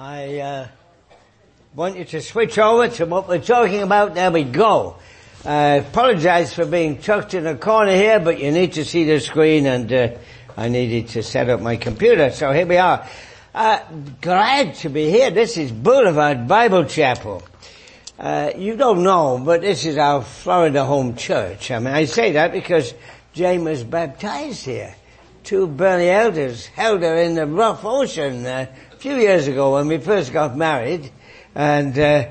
I uh, want you to switch over to what we're talking about. There we go. I apologize for being tucked in a corner here, but you need to see the screen and uh, I needed to set up my computer. So here we are. Uh, glad to be here. This is Boulevard Bible Chapel. Uh, you don't know, but this is our Florida home church. I mean, I say that because Jane was baptized here. Two burly elders held her in the rough ocean uh, a few years ago when we first got married, and uh,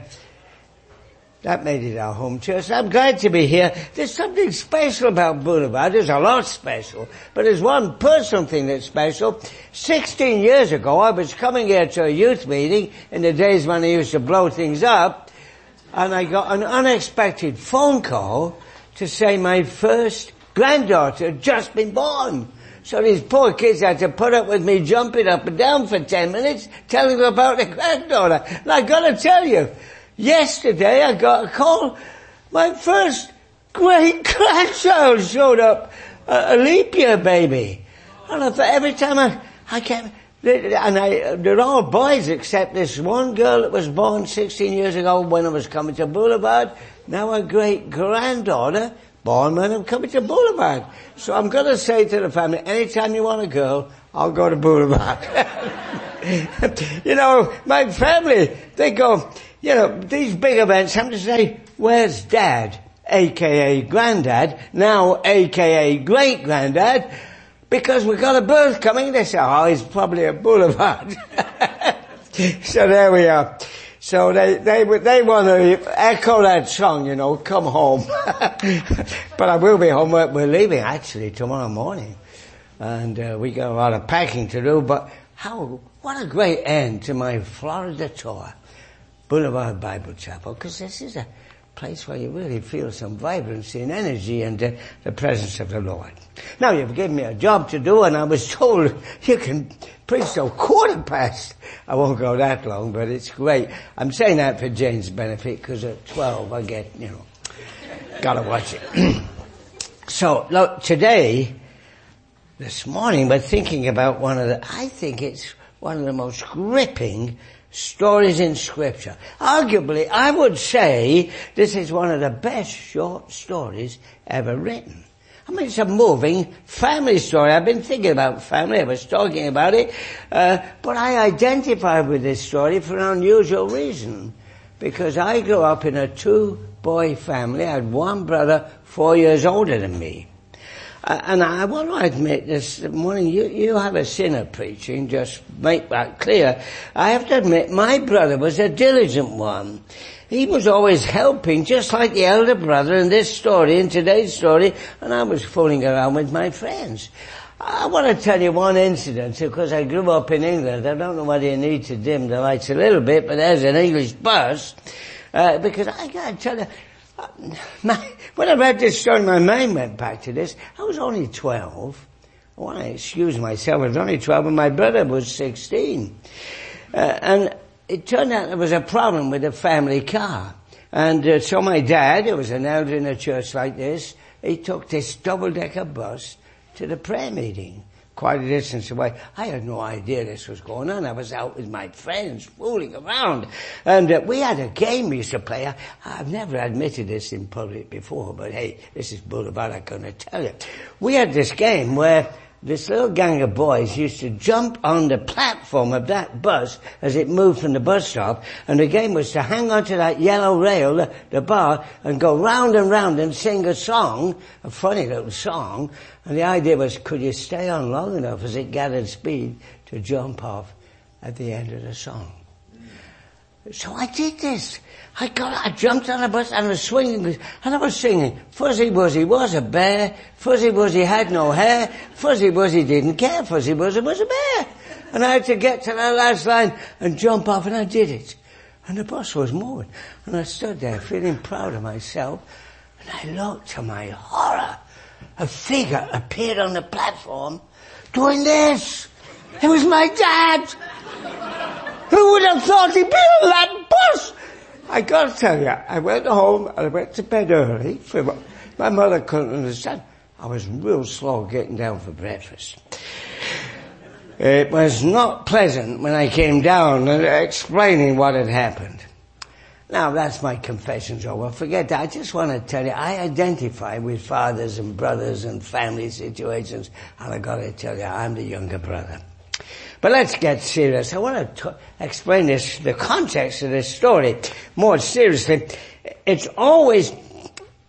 that made it our home church. I'm glad to be here. There's something special about Boulevard. There's a lot special, but there's one personal thing that's special. 16 years ago, I was coming here to a youth meeting in the days when I used to blow things up, and I got an unexpected phone call to say my first granddaughter had just been born. So these poor kids had to put up with me jumping up and down for 10 minutes telling them about their granddaughter. And I gotta tell you, yesterday I got a call, my first great grandchild showed up, a, a leap year baby. And I thought every time I, I kept, and I, they're all boys except this one girl that was born 16 years ago when I was coming to Boulevard. Now a great granddaughter when I'm coming to Boulevard. So I'm going to say to the family, anytime you want a girl, I'll go to Boulevard. you know, my family, they go, you know, these big events have to say, where's dad? AKA granddad, now AKA great granddad, because we've got a birth coming. They say, oh, he's probably a boulevard. so there we are. So they, they, they want to echo that song, you know, come home. but I will be home. We're, leaving actually tomorrow morning. And uh, we got a lot of packing to do, but how, what a great end to my Florida tour. Boulevard Bible Chapel, because this is a place where you really feel some vibrancy and energy and uh, the presence of the Lord. Now you've given me a job to do and I was told you can preach till quarter past. I won't go that long, but it's great. I'm saying that for Jane's benefit because at 12 I get, you know, gotta watch it. so look, today, this morning, we're thinking about one of the, I think it's one of the most gripping stories in scripture. Arguably, I would say this is one of the best short stories ever written. I mean, it's a moving family story. I've been thinking about family. I was talking about it. Uh, but I identify with this story for an unusual reason. Because I grew up in a two-boy family. I had one brother four years older than me. Uh, and I want to admit this morning, you, you have a sinner preaching, just make that clear. I have to admit, my brother was a diligent one. He was always helping, just like the elder brother in this story, in today's story, and I was fooling around with my friends. I want to tell you one incident, because I grew up in England. I don't know whether you need to dim the lights a little bit, but there's an English bus. Uh, because I gotta tell you, my, when I read this story, my mind went back to this. I was only 12. I want to excuse myself, I was only 12 and my brother was 16. Uh, and it turned out there was a problem with the family car. And uh, so my dad, who was an elder in a church like this, he took this double-decker bus to the prayer meeting, quite a distance away. I had no idea this was going on. I was out with my friends, fooling around. And uh, we had a game we used to play. I, have never admitted this in public before, but hey, this is Boulevard, I'm going to tell you. We had this game where this little gang of boys used to jump on the platform of that bus as it moved from the bus stop, and the game was to hang onto that yellow rail, the, the bar, and go round and round and sing a song, a funny little song, and the idea was could you stay on long enough as it gathered speed to jump off at the end of the song. So I did this. I got, I jumped on a bus and I was swinging and I was singing. Fuzzy Wuzzy was a bear. Fuzzy Wuzzy had no hair. Fuzzy Wuzzy didn't care. Fuzzy Wuzzy was a bear. And I had to get to that last line and jump off and I did it. And the bus was moving. And I stood there feeling proud of myself. And I looked to my horror. A figure appeared on the platform doing this. It was my dad. Who would have thought he'd be on that bus? I gotta tell you, I went home and I went to bed early. For my, my mother couldn't understand. I was real slow getting down for breakfast. It was not pleasant when I came down and explaining what had happened. Now that's my confession, confessions over. Forget that. I just want to tell you, I identify with fathers and brothers and family situations, and I gotta tell you, I'm the younger brother. But let's get serious. I want to t- explain this, the context of this story more seriously. It's always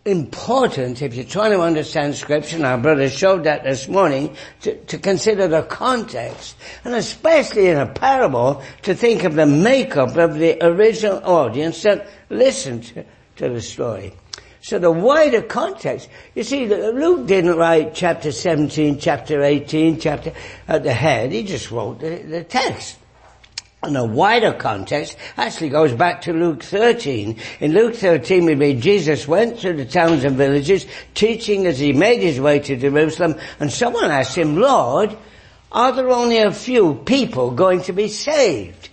important if you're trying to understand scripture, and our brother showed that this morning, to, to consider the context, and especially in a parable, to think of the makeup of the original audience that listened to, to the story. So the wider context, you see, Luke didn't write chapter 17, chapter 18, chapter at the head, he just wrote the, the text And the wider context actually goes back to Luke 13. In Luke 13 we read Jesus went through the towns and villages teaching as he made his way to Jerusalem and someone asked him, Lord, are there only a few people going to be saved?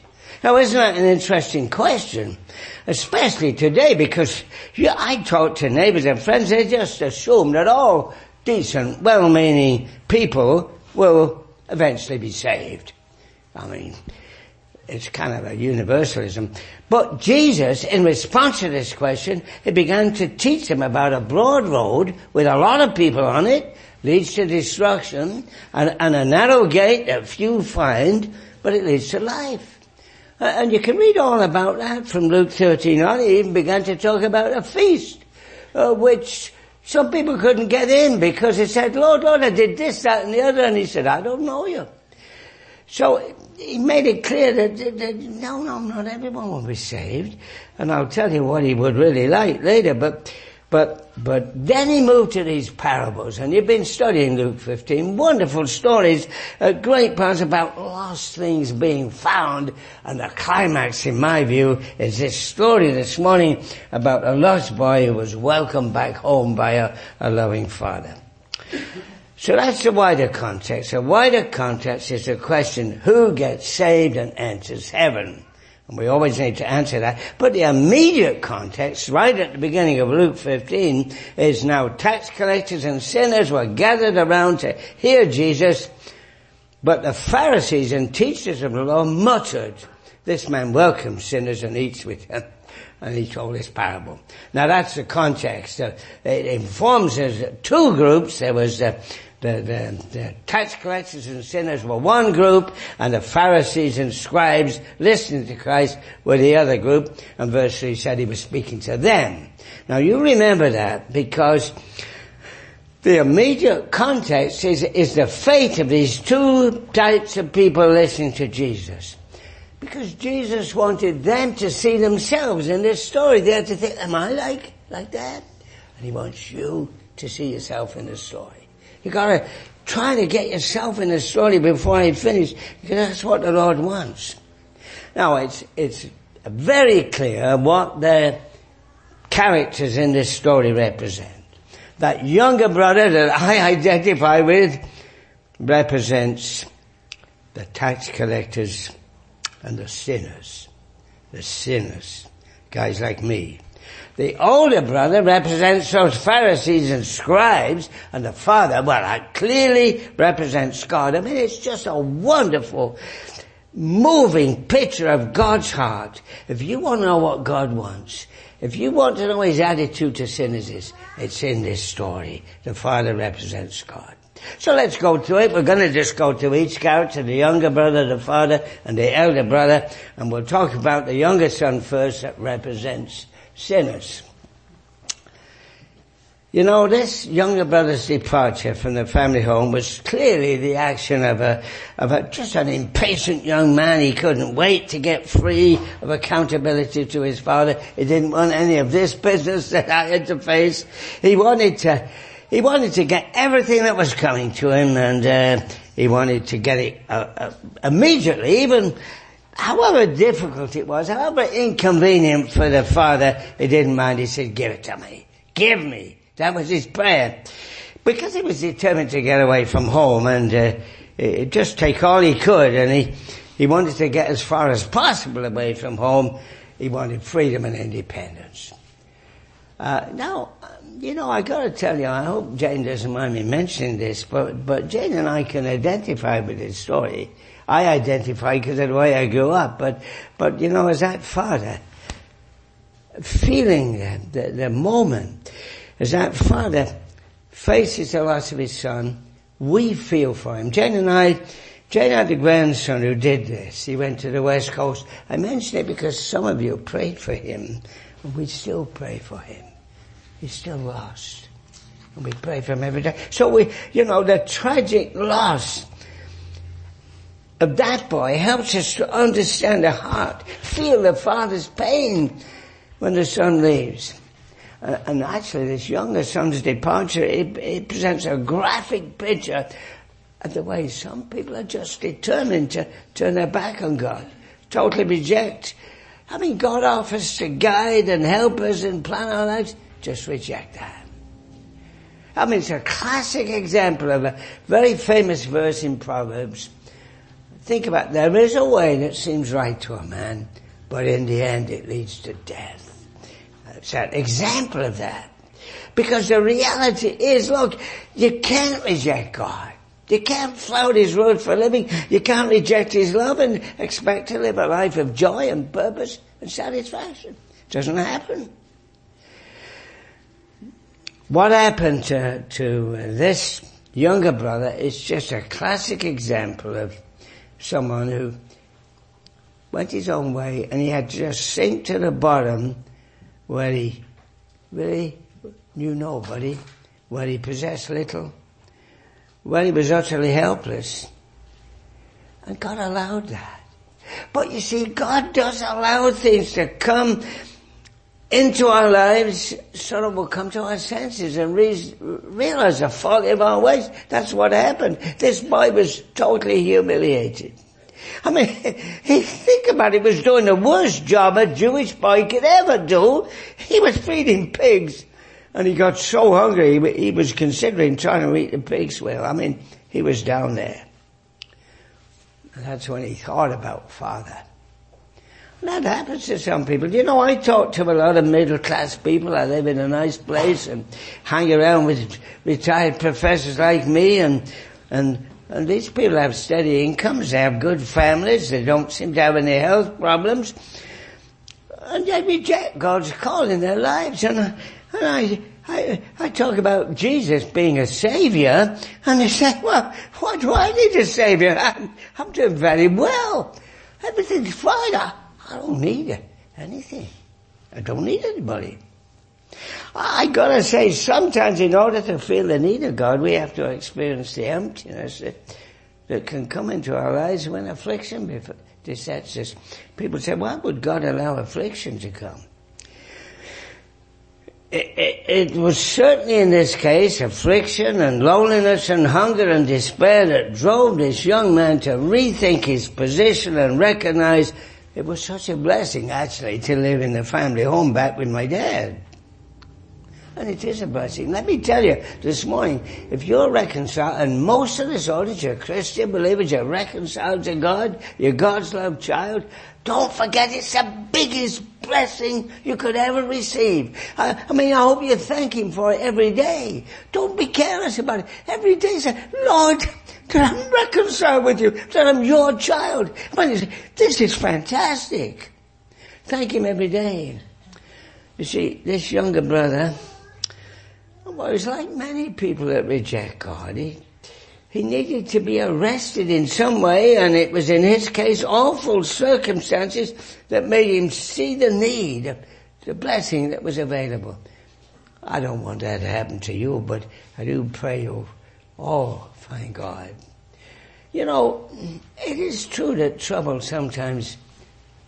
Now isn't that an interesting question? Especially today because yeah, I talk to neighbors and friends, they just assume that all decent, well-meaning people will eventually be saved. I mean, it's kind of a universalism. But Jesus, in response to this question, he began to teach them about a broad road with a lot of people on it, leads to destruction, and, and a narrow gate that few find, but it leads to life. Uh, and you can read all about that from Luke 13 on. He even began to talk about a feast, uh, which some people couldn't get in because he said, Lord, Lord, I did this, that, and the other. And he said, I don't know you. So he made it clear that, that, that, no, no, not everyone will be saved. And I'll tell you what he would really like later, but, but, but then he moved to these parables, and you've been studying Luke 15, wonderful stories, uh, great parts about lost things being found, and the climax, in my view, is this story this morning about a lost boy who was welcomed back home by a, a loving father. So that's the wider context. The wider context is the question, who gets saved and enters heaven? And we always need to answer that. But the immediate context, right at the beginning of Luke 15, is now tax collectors and sinners were gathered around to hear Jesus, but the Pharisees and teachers of the law muttered, this man welcomes sinners and eats with them. And he told this parable. Now that's the context. Uh, it informs us two groups. There was the the, the, the tax collectors and sinners were one group and the Pharisees and scribes listening to Christ were the other group and verse 3 said he was speaking to them. Now you remember that because the immediate context is, is the fate of these two types of people listening to Jesus. Because Jesus wanted them to see themselves in this story. They had to think, am I like, like that? And he wants you to see yourself in this story. You gotta try to get yourself in the story before I finish, because that's what the Lord wants. Now it's, it's very clear what the characters in this story represent. That younger brother that I identify with represents the tax collectors and the sinners. The sinners. Guys like me. The older brother represents those Pharisees and scribes, and the father, well, I clearly represents God. I mean, it's just a wonderful, moving picture of God's heart. If you want to know what God wants, if you want to know his attitude to sinners it's in this story. The father represents God. So let's go to it. We're going to just go to each character, the younger brother, the father, and the elder brother, and we'll talk about the younger son first that represents sinners. You know, this younger brother's departure from the family home was clearly the action of a, of a, just an impatient young man. He couldn't wait to get free of accountability to his father. He didn't want any of this business that I had to face. He wanted to, he wanted to get everything that was coming to him and, uh, he wanted to get it uh, uh, immediately, even however difficult it was, however inconvenient for the father, he didn't mind. He said, give it to me. Give me. That was his prayer. Because he was determined to get away from home and uh, just take all he could and he, he wanted to get as far as possible away from home. He wanted freedom and independence. Uh, now, you know, I gotta tell you, I hope Jane doesn't mind me mentioning this, but, but Jane and I can identify with this story. I identify because of the way I grew up, but, but you know, as that father, feeling the, the, the moment, as that father faces the loss of his son, we feel for him. Jane and I, Jane had a grandson who did this. He went to the West Coast. I mention it because some of you prayed for him, and we still pray for him. He's still lost. And we pray for him every day. So we, you know, the tragic loss of that boy helps us to understand the heart, feel the father's pain when the son leaves. Uh, and actually this younger son's departure, it, it presents a graphic picture of the way some people are just determined to turn their back on God, totally reject. I mean, God offers to guide and help us and plan our lives, just reject that. I mean, it's a classic example of a very famous verse in Proverbs. Think about it. there is a way that seems right to a man, but in the end it leads to death. It's an example of that. Because the reality is, look, you can't reject God. You can't flout His word for a living. You can't reject His love and expect to live a life of joy and purpose and satisfaction. It doesn't happen. What happened to, to this younger brother is just a classic example of someone who went his own way and he had to just sink to the bottom where he really knew nobody, where he possessed little, where he was utterly helpless. And God allowed that. But you see, God does allow things to come into our lives so that we'll come to our senses and re- realize the folly of our ways. That's what happened. This boy was totally humiliated. I mean, think about it, he was doing the worst job a Jewish boy could ever do. He was feeding pigs. And he got so hungry, he was considering trying to eat the pigs well. I mean, he was down there. And that's when he thought about father. That happens to some people. You know, I talk to a lot of middle class people. I live in a nice place and hang around with retired professors like me and, and and these people have steady incomes, they have good families, they don't seem to have any health problems. And they reject God's call in their lives. And, and I, I, I talk about Jesus being a savior, and they say, well, why do I need a savior? I'm, I'm doing very well. Everything's fine. I, don't need anything. I don't need anybody. I gotta say, sometimes in order to feel the need of God, we have to experience the emptiness that, that can come into our lives when affliction besets us. People say, why would God allow affliction to come? It, it, it, was certainly in this case affliction and loneliness and hunger and despair that drove this young man to rethink his position and recognize it was such a blessing actually to live in the family home back with my dad. And it is a blessing. Let me tell you this morning, if you're reconciled, and most of this audience, you're Christian believers, you're reconciled to God, you're God's loved child, don't forget it's the biggest blessing you could ever receive. I, I, mean, I hope you thank Him for it every day. Don't be careless about it. Every day say, Lord, that I'm reconciled with you, that I'm your child. I mean, this is fantastic. Thank Him every day. You see, this younger brother, it's like many people that reject God. He, he needed to be arrested in some way, and it was in his case awful circumstances that made him see the need, of the blessing that was available. I don't want that to happen to you, but I do pray you, oh, thank God. You know, it is true that trouble sometimes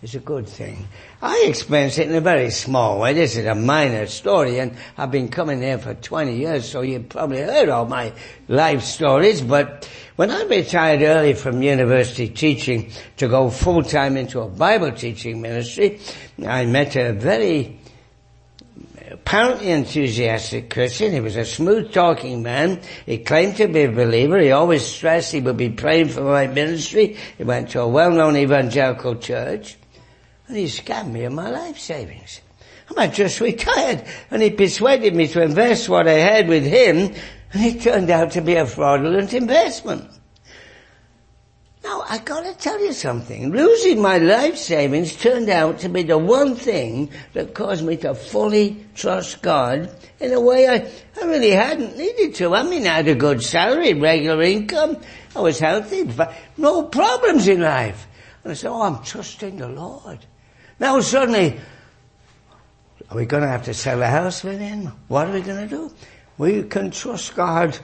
is a good thing. I experienced it in a very small way. This is a minor story and I've been coming here for 20 years so you've probably heard all my life stories but when I retired early from university teaching to go full time into a Bible teaching ministry, I met a very apparently enthusiastic Christian. He was a smooth talking man. He claimed to be a believer. He always stressed he would be praying for my ministry. He went to a well known evangelical church. And he scammed me of my life savings. I just retired. And he persuaded me to invest what I had with him, and it turned out to be a fraudulent investment. Now, I gotta tell you something. Losing my life savings turned out to be the one thing that caused me to fully trust God in a way I, I really hadn't needed to. I mean, I had a good salary, regular income. I was healthy, no problems in life. And I said, oh, I'm trusting the Lord. Now suddenly, are we going to have to sell the house within? What are we going to do? We can trust God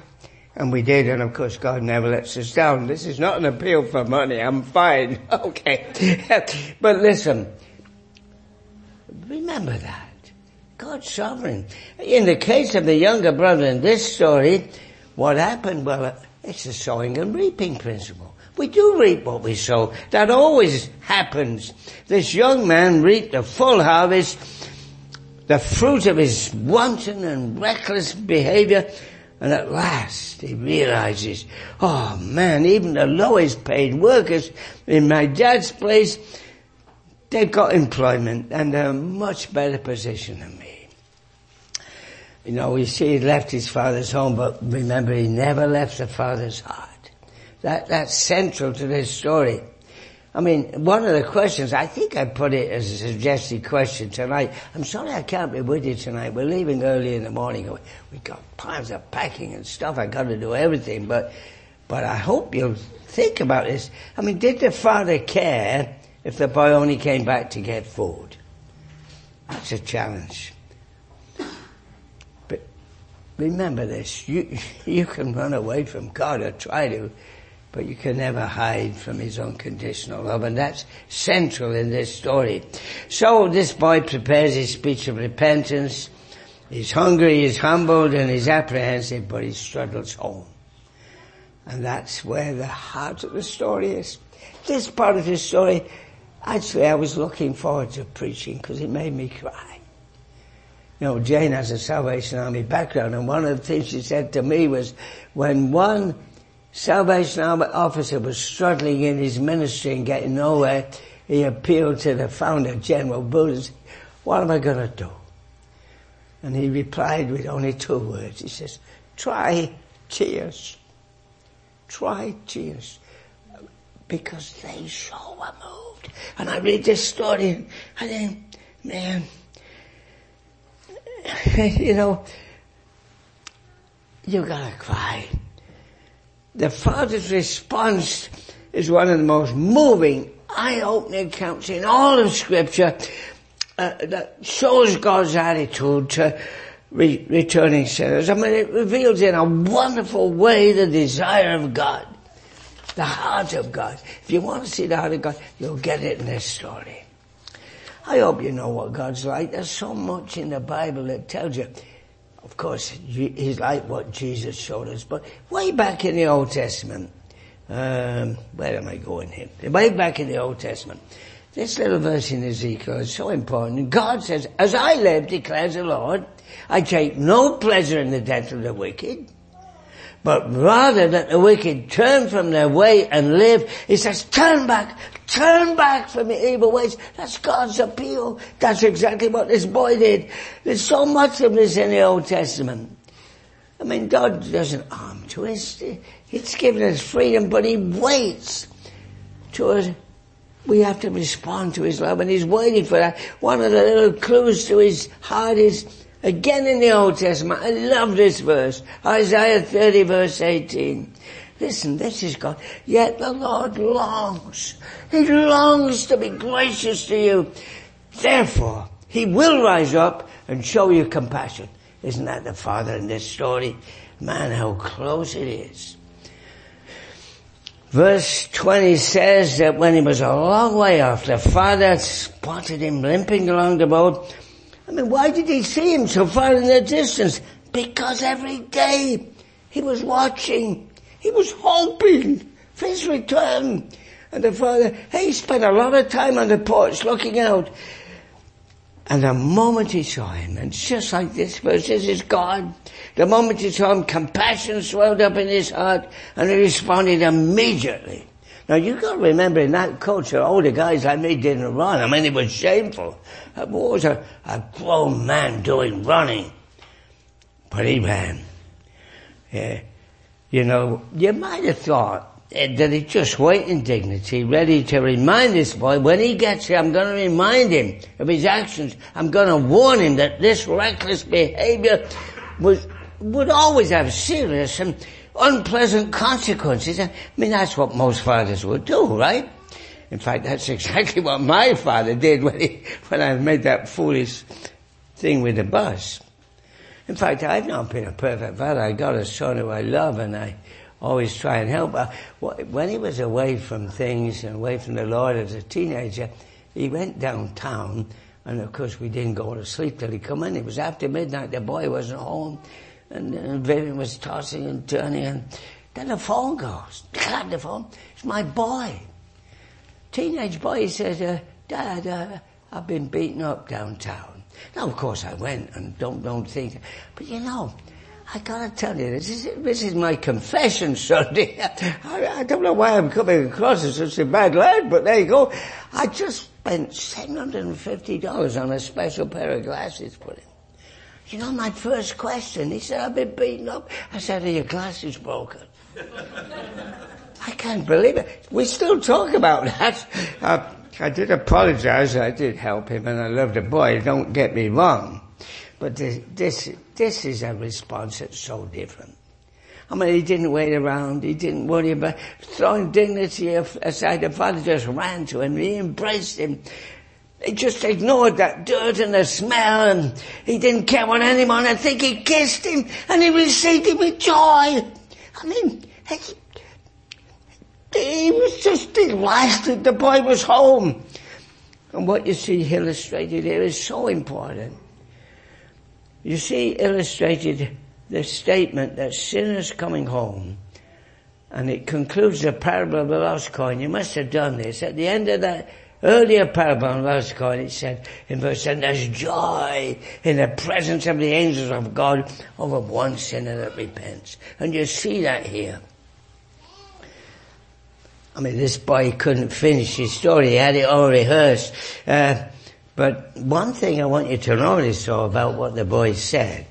and we did, and of course God never lets us down. This is not an appeal for money, I'm fine. Okay. but listen, remember that. God's sovereign. In the case of the younger brother in this story, what happened? Well, it's the sowing and reaping principle. We do reap what we sow. That always happens. This young man reaped a full harvest, the fruit of his wanton and reckless behavior, and at last he realizes, oh man, even the lowest paid workers in my dad's place, they've got employment and they're in a much better position than me. You know, we see he left his father's home, but remember he never left the father's heart. That, that's central to this story. I mean, one of the questions, I think I put it as a suggested question tonight. I'm sorry I can't be with you tonight. We're leaving early in the morning. We've got piles of packing and stuff. I've got to do everything, but, but I hope you'll think about this. I mean, did the father care if the boy only came back to get food? That's a challenge. But remember this, you, you can run away from God or try to, but you can never hide from his unconditional love, and that's central in this story. So this boy prepares his speech of repentance. He's hungry, he's humbled, and he's apprehensive, but he struggles home. And that's where the heart of the story is. This part of the story, actually I was looking forward to preaching because it made me cry. You know, Jane has a Salvation Army background and one of the things she said to me was when one Salvation Army officer was struggling in his ministry and getting nowhere. He appealed to the founder, General Booth, what am I going to do? And he replied with only two words. He says, try tears. Try tears. Because they so were moved. And I read this story and I man, you know, you gotta cry the Father's response is one of the most moving, eye-opening accounts in all of Scripture uh, that shows God's attitude to re- returning sinners. I mean, it reveals in a wonderful way the desire of God, the heart of God. If you want to see the heart of God, you'll get it in this story. I hope you know what God's like. There's so much in the Bible that tells you of course, he's like what Jesus showed us, but way back in the Old Testament, um, where am I going here? Way back in the Old Testament, this little verse in Ezekiel is so important. God says, as I live, declares the Lord, I take no pleasure in the death of the wicked, but rather that the wicked turn from their way and live. He says, turn back, turn back from your evil ways. That's God's appeal. That's exactly what this boy did. There's so much of this in the Old Testament. I mean, God doesn't arm twist. He's given us freedom, but He waits to us. We have to respond to His love, and He's waiting for that. One of the little clues to His heart is Again in the Old Testament, I love this verse. Isaiah 30 verse 18. Listen, this is God. Yet the Lord longs. He longs to be gracious to you. Therefore, He will rise up and show you compassion. Isn't that the Father in this story? Man, how close it is. Verse 20 says that when he was a long way off, the Father spotted him limping along the road I mean, why did he see him so far in the distance? Because every day he was watching. He was hoping for his return. And the father, he spent a lot of time on the porch looking out. And the moment he saw him, and just like this verse, this is God. The moment he saw him, compassion swelled up in his heart, and he responded immediately. Now you've got to remember in that culture, all the guys like me didn't run. I mean, it was shameful. What was a, a grown man doing running? But he ran. Yeah. You know, you might have thought eh, that he's just waiting dignity, ready to remind this boy, when he gets here, I'm going to remind him of his actions. I'm going to warn him that this reckless behavior was, would always have serious and unpleasant consequences. I mean, that's what most fathers would do, right? In fact, that's exactly what my father did when he, when I made that foolish thing with the bus. In fact, I've not been a perfect father. I got a son who I love and I always try and help. When he was away from things and away from the Lord as a teenager, he went downtown and of course we didn't go to sleep till he come in. It was after midnight, the boy wasn't home and, and Vivian was tossing and turning and then the phone goes. Clap the phone. It's my boy. Teenage boy, he says, uh, Dad, uh, I've been beaten up downtown. Now, of course, I went and don't don't think, but you know, I gotta tell you, this is this is my confession Sunday. I, I don't know why I'm coming across as such a bad lad, but there you go. I just spent seven hundred and fifty dollars on a special pair of glasses for him. You know, my first question, he said, I've been beaten up. I said, are your glasses broken? I can't believe it. We still talk about that. Uh, I did apologize. I did help him and I love the boy. Don't get me wrong. But this, this, this is a response that's so different. I mean, he didn't wait around. He didn't worry about throwing dignity aside. The father just ran to him. He embraced him. He just ignored that dirt and the smell and he didn't care what anyone I think. He kissed him and he received him with joy. I mean, he was just delighted the boy was home. And what you see illustrated here is so important. You see illustrated the statement that sinners coming home and it concludes the parable of the lost coin. You must have done this. At the end of that earlier parable in lost coin, it said in verse 7, there's joy in the presence of the angels of God over one sinner that repents. And you see that here. I mean, this boy couldn't finish his story. He had it all rehearsed. Uh, but one thing I want you to notice though about what the boy said,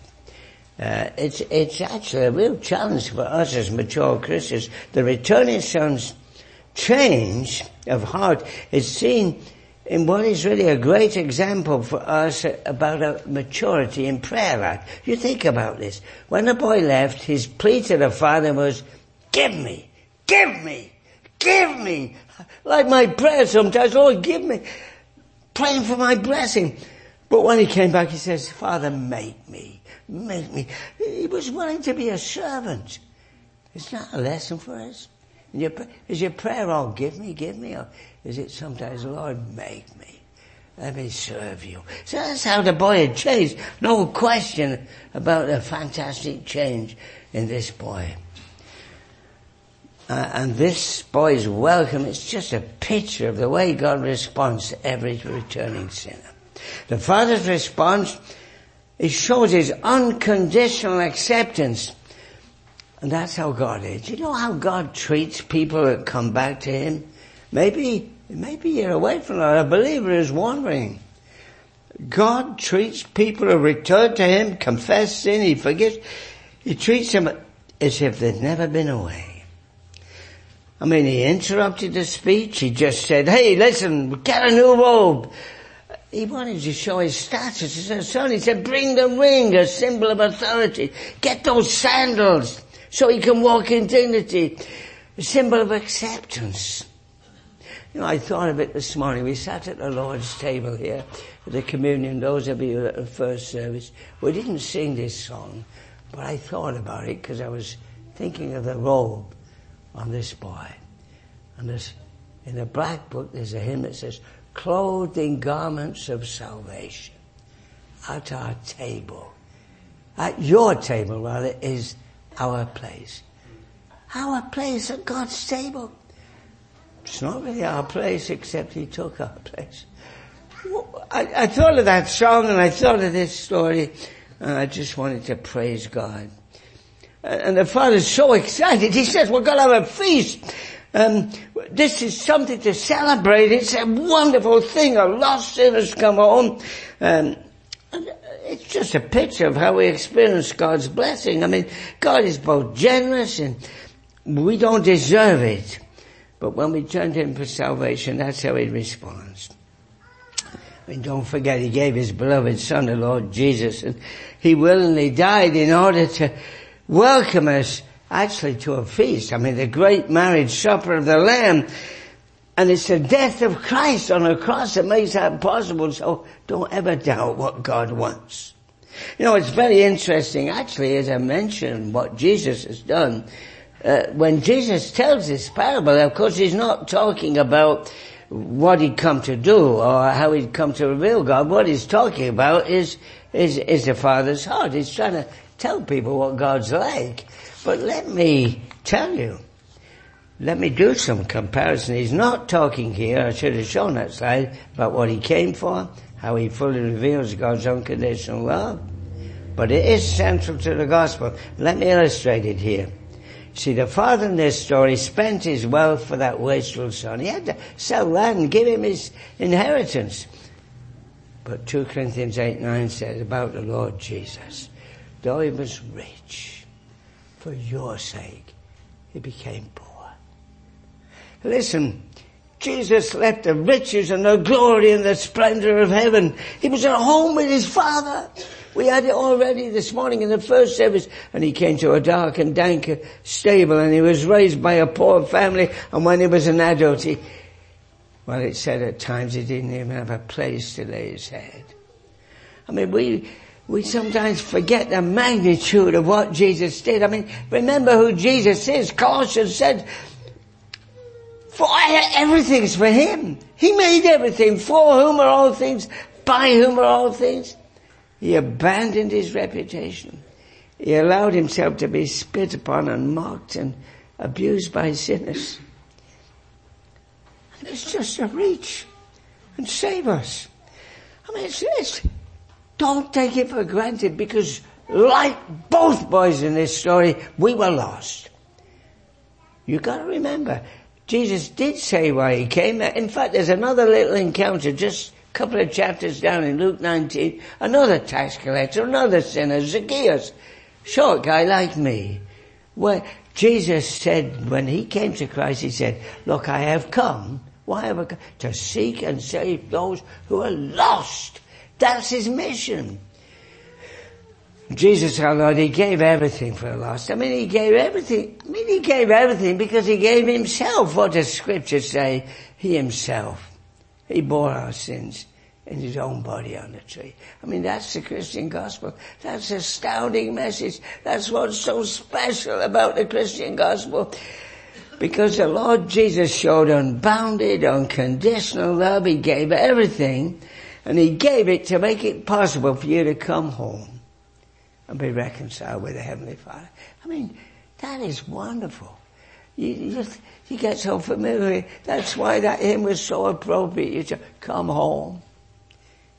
uh, it's, it's actually a real challenge for us as mature Christians. The returning son's change of heart is seen in what is really a great example for us about a maturity in prayer life. You think about this. When the boy left, his plea to the father was, give me, give me, give me. Like my prayer sometimes, Lord, give me praying for my blessing. But when he came back, he says, Father, make me, make me. He was willing to be a servant. It's not a lesson for us. Is your prayer all give me, give me, or is it sometimes, Lord, make me? Let me serve you. So that's how the boy had changed. No question about the fantastic change in this boy. Uh, and this boy's welcome is just a picture of the way God responds to every returning sinner. The Father's response, it shows his unconditional acceptance. And that's how God is. You know how God treats people that come back to Him? Maybe, maybe you're away from that. A believer is wandering. God treats people who return to Him, confess sin, He forgives. He treats them as if they've never been away. I mean, he interrupted the speech. He just said, hey, listen, get a new robe. He wanted to show his status as a son. He said, bring the ring, a symbol of authority. Get those sandals so he can walk in dignity. A symbol of acceptance. You know, I thought of it this morning. We sat at the Lord's table here at the communion. Those of you at the first service. We didn't sing this song, but I thought about it because I was thinking of the robe on this boy. And there's, in the black book, there's a hymn that says, clothed in garments of salvation at our table. At your table, rather, is our place. Our place at God's table. It's not really our place, except He took our place. I, I thought of that song and I thought of this story, and I just wanted to praise God. And the father's so excited. He says, we're going to have a feast. Um, this is something to celebrate. It's a wonderful thing. A lost sinner's come home. Um, it's just a picture of how we experience God's blessing. I mean, God is both generous and we don't deserve it. But when we turn to Him for salvation, that's how He responds. I mean, don't forget He gave His beloved Son, the Lord Jesus, and He willingly died in order to welcome us actually to a feast. I mean, the great marriage supper of the Lamb. And it's the death of Christ on a cross that makes that possible. So don't ever doubt what God wants. You know, it's very interesting, actually, as I mentioned, what Jesus has done. Uh, when Jesus tells this parable, of course, he's not talking about what he'd come to do or how he'd come to reveal God. What he's talking about is, is, is the Father's heart. He's trying to tell people what God's like. But let me tell you, let me do some comparison. He's not talking here, I should have shown that slide, about what he came for, how he fully reveals God's unconditional love. But it is central to the gospel. Let me illustrate it here. See, the father in this story spent his wealth for that wasteful son. He had to sell land give him his inheritance. But 2 Corinthians 8, 9 says about the Lord Jesus, though he was rich, for your sake, he became poor. Listen, Jesus left the riches and the glory and the splendor of heaven. He was at home with his father. We had it already this morning in the first service and he came to a dark and dank stable and he was raised by a poor family and when he was an adult he, well it said at times he didn't even have a place to lay his head. I mean we, we sometimes forget the magnitude of what Jesus did. I mean, remember who Jesus is. Colossians said, for everything's for Him. He made everything. For whom are all things? By whom are all things? He abandoned his reputation. He allowed himself to be spit upon and mocked and abused by sinners. And it's just a reach and save us. I mean, it's, it's, don't take it for granted because like both boys in this story, we were lost. You gotta remember, Jesus did say why he came. In fact, there's another little encounter just a couple of chapters down in Luke 19. Another tax collector, another sinner, Zacchaeus. Short guy like me. Where Jesus said, when he came to Christ, he said, look, I have come. Why have I come? To seek and save those who are lost. That's his mission. Jesus our oh, Lord, He gave everything for the lost. I mean, He gave everything. I mean, He gave everything because He gave Himself. What does Scripture say? He Himself. He bore our sins in His own body on the tree. I mean, that's the Christian gospel. That's astounding message. That's what's so special about the Christian gospel. Because the Lord Jesus showed unbounded, unconditional love. He gave everything. And He gave it to make it possible for you to come home and be reconciled with the Heavenly Father. I mean, that is wonderful. You, just, you get so familiar. That's why that hymn was so appropriate. You just come home.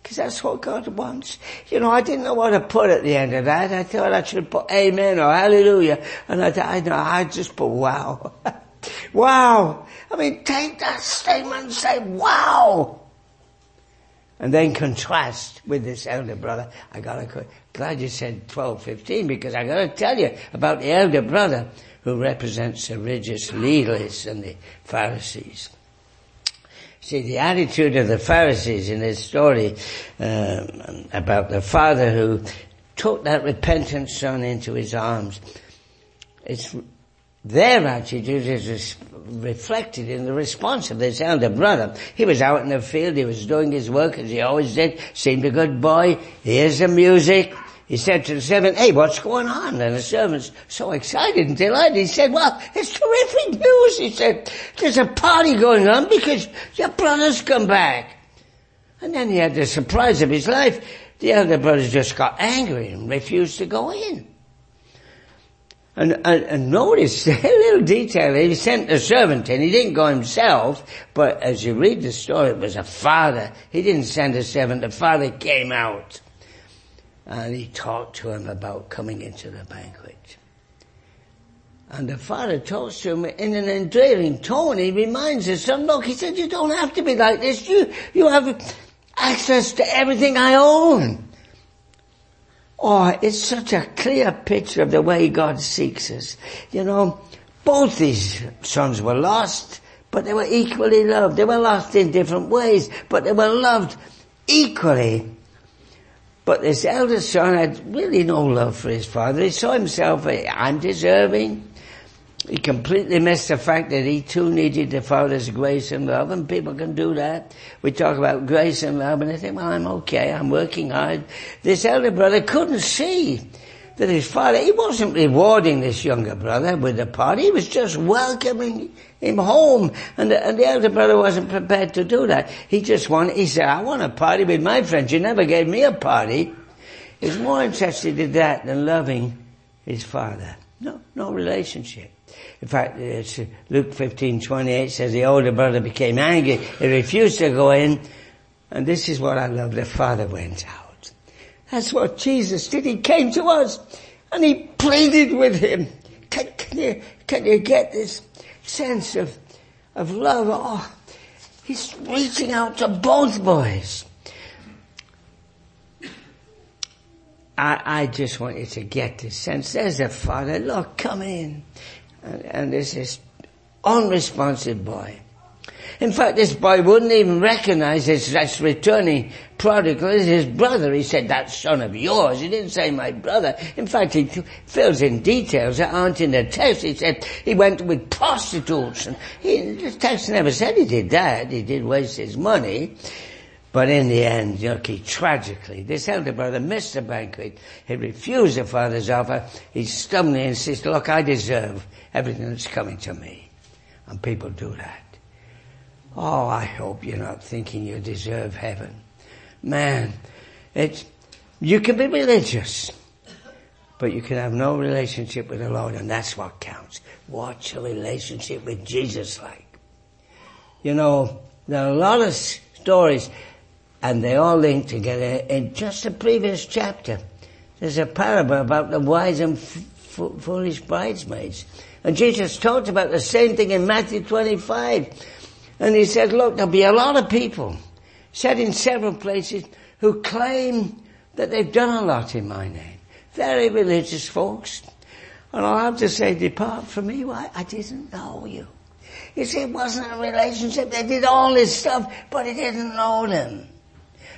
Because that's what God wants. You know, I didn't know what to put at the end of that. I thought I should put amen or hallelujah. And I, I know, I just put wow. wow. I mean, take that statement and say wow and then contrast with this elder brother. I gotta, glad you said 12, 15 because I gotta tell you about the elder brother who represents the religious leaders and the Pharisees. See, the attitude of the Pharisees in this story um, about the father who took that repentant son into his arms, it's their attitude is reflected in the response of this elder brother. He was out in the field, he was doing his work as he always did, seemed a good boy, hears the music. He said to the servant, hey, what's going on? And the servant's so excited and delighted. He said, well, it's terrific news. He said, there's a party going on because your brother's come back. And then he had the surprise of his life. The elder brother just got angry and refused to go in. And, and, and, notice a little detail. He sent a servant in. He didn't go himself, but as you read the story, it was a father. He didn't send a servant. The father came out. And he talked to him about coming into the banquet. And the father talks to him in an endearing tone. He reminds his son, look, he said, you don't have to be like this. You, you have access to everything I own. Oh, it's such a clear picture of the way God seeks us. You know, both these sons were lost, but they were equally loved. They were lost in different ways, but they were loved equally. But this eldest son had really no love for his father. He saw himself as undeserving. He completely missed the fact that he too needed the Father's grace and love, and people can do that. We talk about grace and love, and they think, well, I'm okay, I'm working hard. This elder brother couldn't see that his father, he wasn't rewarding this younger brother with a party, he was just welcoming him home, and the, and the elder brother wasn't prepared to do that. He just wanted, he said, I want a party with my friends, you never gave me a party. He's more interested in that than loving his father. No, no relationship. In fact, it's Luke 15, 28 says the older brother became angry. He refused to go in. And this is what I love. The father went out. That's what Jesus did. He came to us and he pleaded with him. Can, can you, can you get this sense of, of love? Oh, he's reaching out to both boys. I, I just want you to get this sense. There's a father. Look, come in and, and this unresponsive boy. In fact, this boy wouldn't even recognize his this returning prodigal as his brother. He said, that son of yours. He didn't say my brother. In fact, he fills in details that aren't in the text. He said he went with prostitutes and he, the text never said he did that. He did waste his money. But in the end, know, tragically, this elder brother missed the banquet. He refused the father's offer. He stubbornly insisted, look, I deserve everything that's coming to me. And people do that. Oh, I hope you're not thinking you deserve heaven. Man, it's, you can be religious, but you can have no relationship with the Lord, and that's what counts. What's your relationship with Jesus like? You know, there are a lot of stories, and they all link together in just the previous chapter. There's a parable about the wise and f- foolish bridesmaids. And Jesus talked about the same thing in Matthew 25. And he said, look, there'll be a lot of people, said in several places, who claim that they've done a lot in my name. Very religious folks. And I'll have to say, depart from me. Why? I didn't know you. You see, it wasn't a relationship. They did all this stuff, but he didn't know them.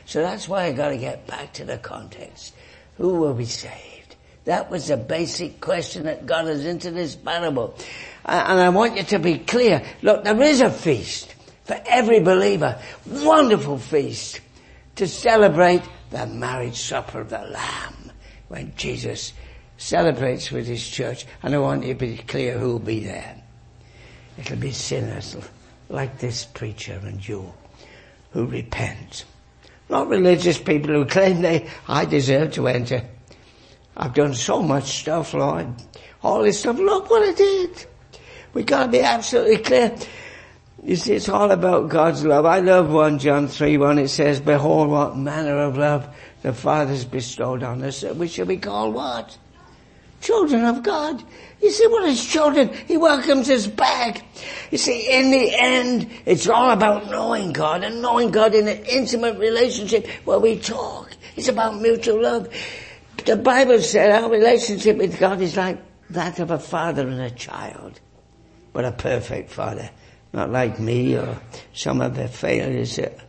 So that's why I gotta get back to the context. Who will be saved? That was the basic question that got us into this parable. And I want you to be clear. Look, there is a feast for every believer. Wonderful feast to celebrate the marriage supper of the Lamb when Jesus celebrates with his church. And I want you to be clear who will be there. It'll be sinners like this preacher and you who repent. Not religious people who claim they, I deserve to enter. I've done so much stuff, Lord. All this stuff. Look what I did. We gotta be absolutely clear. You see, it's all about God's love. I love 1 John 3 1. It says, Behold what manner of love the Father's bestowed on us. that We shall be called what? Children of God. You see what is children? He welcomes us back. You see, in the end, it's all about knowing God and knowing God in an intimate relationship where we talk. It's about mutual love. The Bible said our relationship with God is like that of a father and a child. But a perfect father. Not like me or some of the failures that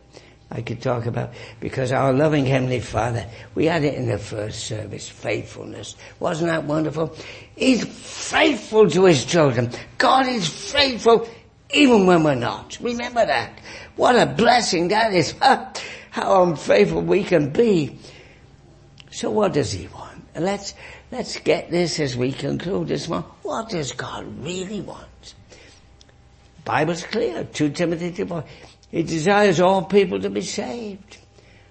I could talk about. Because our loving Heavenly Father, we had it in the first service, faithfulness. Wasn't that wonderful? He's faithful to His children. God is faithful even when we're not. Remember that. What a blessing that is. How unfaithful we can be. So what does he want? let's, let's get this as we conclude this one. What does God really want? Bible's clear. 2 Timothy 2 He desires all people to be saved.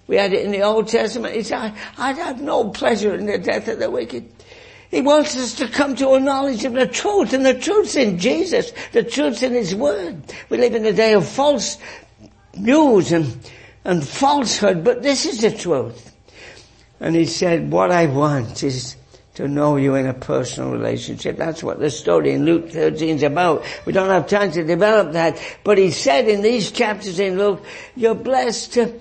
We had it in the Old Testament. He said, I have no pleasure in the death of the wicked. He wants us to come to a knowledge of the truth, and the truth's in Jesus. The truth's in His Word. We live in a day of false news and, and falsehood, but this is the truth. And he said, what I want is to know you in a personal relationship. That's what the story in Luke 13 is about. We don't have time to develop that, but he said in these chapters in Luke, you're blessed to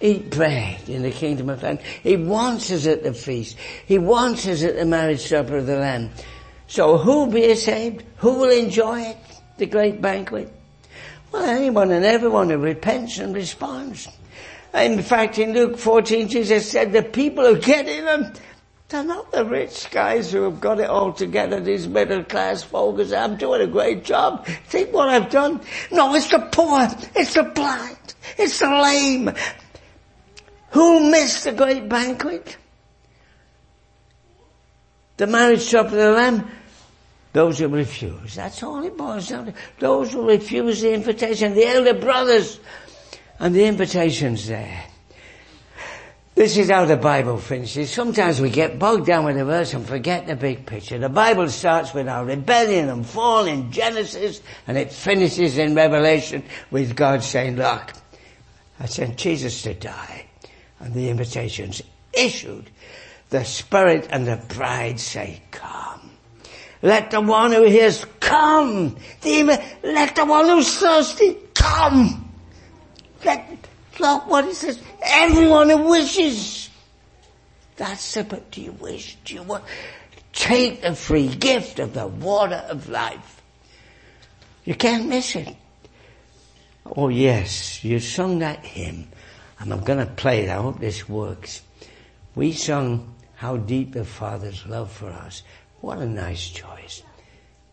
eat bread in the kingdom of heaven. He wants us at the feast. He wants us at the marriage supper of the Lamb. So who will be saved? Who will enjoy it? The great banquet? Well, anyone and everyone who repents and responds. In fact, in Luke 14, Jesus said the people who get in them, they're not the rich guys who have got it all together, these middle class folk who say, I'm doing a great job. Think what I've done. No, it's the poor. It's the blind. It's the lame. Who missed the great banquet? The marriage supper of the Lamb? Those who refuse. That's all it boils down to. Those who refuse the invitation. The elder brothers. And the invitation's there. This is how the Bible finishes. Sometimes we get bogged down with a verse and forget the big picture. The Bible starts with our rebellion and fall in Genesis and it finishes in Revelation with God saying, look, I sent Jesus to die and the invitation's issued. The Spirit and the bride say, come. Let the one who hears come. The, let the one who's thirsty come. Let, look says. Everyone who wishes. That's it, but do you wish? Do you want? Take the free gift of the water of life. You can't miss it. Oh yes, you sung that hymn, and I'm gonna play it. I hope this works. We sung How Deep the Father's Love for Us. What a nice choice.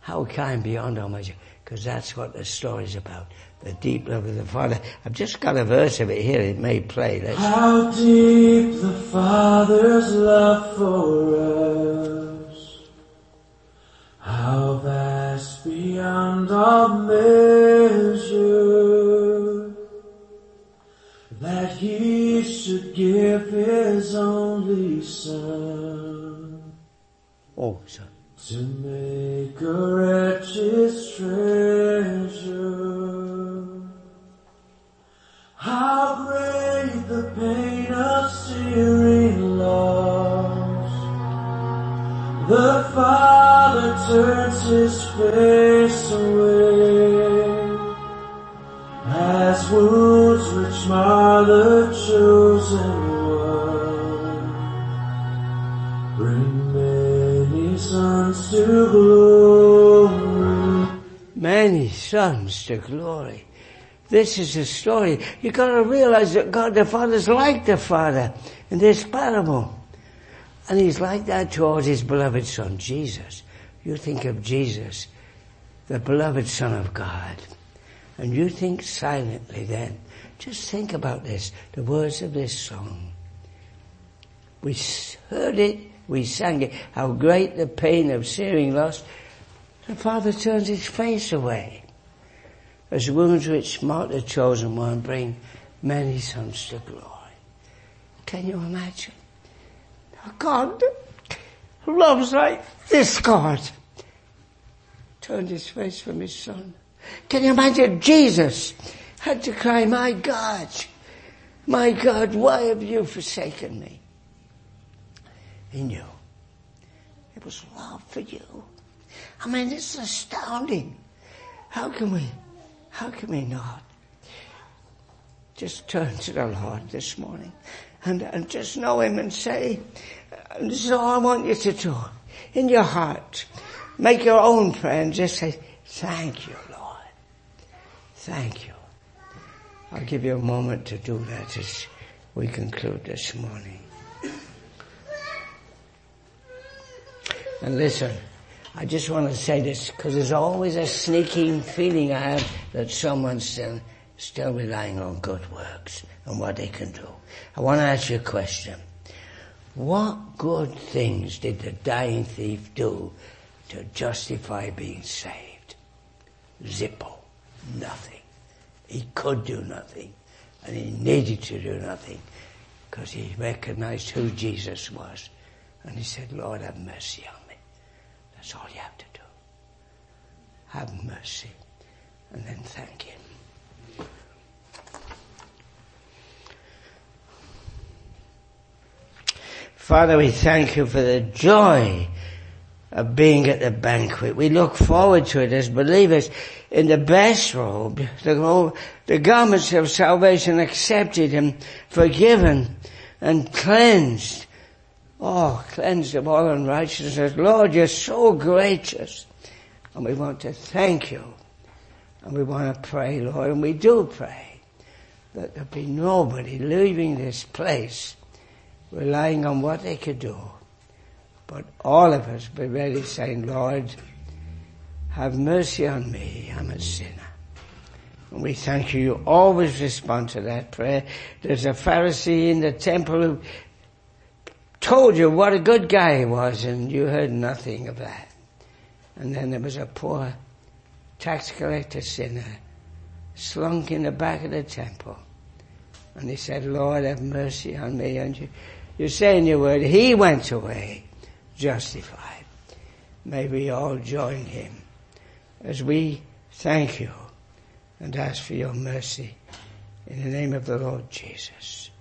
How kind beyond our measure, because that's what the story's about the deep love of the Father. I've just got a verse of it here. It may play. Let's... How deep the Father's love for us. How vast beyond all measure. That He should give His only Son. Oh, son. To make a wretch's treasure. Turns his face away as wounds which mar the chosen one. Bring many sons to glory. Many sons to glory. This is a story. You gotta realize that God the Father is like the Father in this parable. And He's like that towards His beloved Son, Jesus. You think of Jesus, the beloved Son of God. And you think silently then. Just think about this, the words of this song. We heard it, we sang it, how great the pain of searing loss. The Father turns His face away as wounds which mark the chosen one bring many sons to glory. Can you imagine? God loves like this God turned his face from his son. Can you imagine Jesus had to cry, my God, my God, why have you forsaken me? He knew. It was love for you. I mean, it's astounding. How can we how can we not? Just turn to the Lord this morning and, and just know Him and say, this is all I want you to do. In your heart. Make your own prayer and just say, thank you, Lord. Thank you. I'll give you a moment to do that as we conclude this morning. And listen, I just want to say this because there's always a sneaking feeling I have that someone's still, still relying on good works and what they can do. I want to ask you a question. What good things did the dying thief do to justify being saved? Zippo. Nothing. He could do nothing and he needed to do nothing because he recognized who Jesus was. And he said, Lord, have mercy on me. That's all you have to do. Have mercy and then thank Him. Father, we thank you for the joy of being at the banquet. We look forward to it as believers in the best robe, the, the garments of salvation accepted and forgiven and cleansed. Oh, cleansed of all unrighteousness. Lord, you're so gracious. And we want to thank you. And we want to pray, Lord, and we do pray that there'll be nobody leaving this place relying on what they could do. But all of us be ready saying, Lord, have mercy on me, I'm a sinner. And we thank you, you always respond to that prayer. There's a Pharisee in the temple who told you what a good guy he was and you heard nothing of that. And then there was a poor tax collector sinner slunk in the back of the temple. And he said, Lord, have mercy on me. And you, you say in your word, he went away justified. May we all join him as we thank you and ask for your mercy in the name of the Lord Jesus.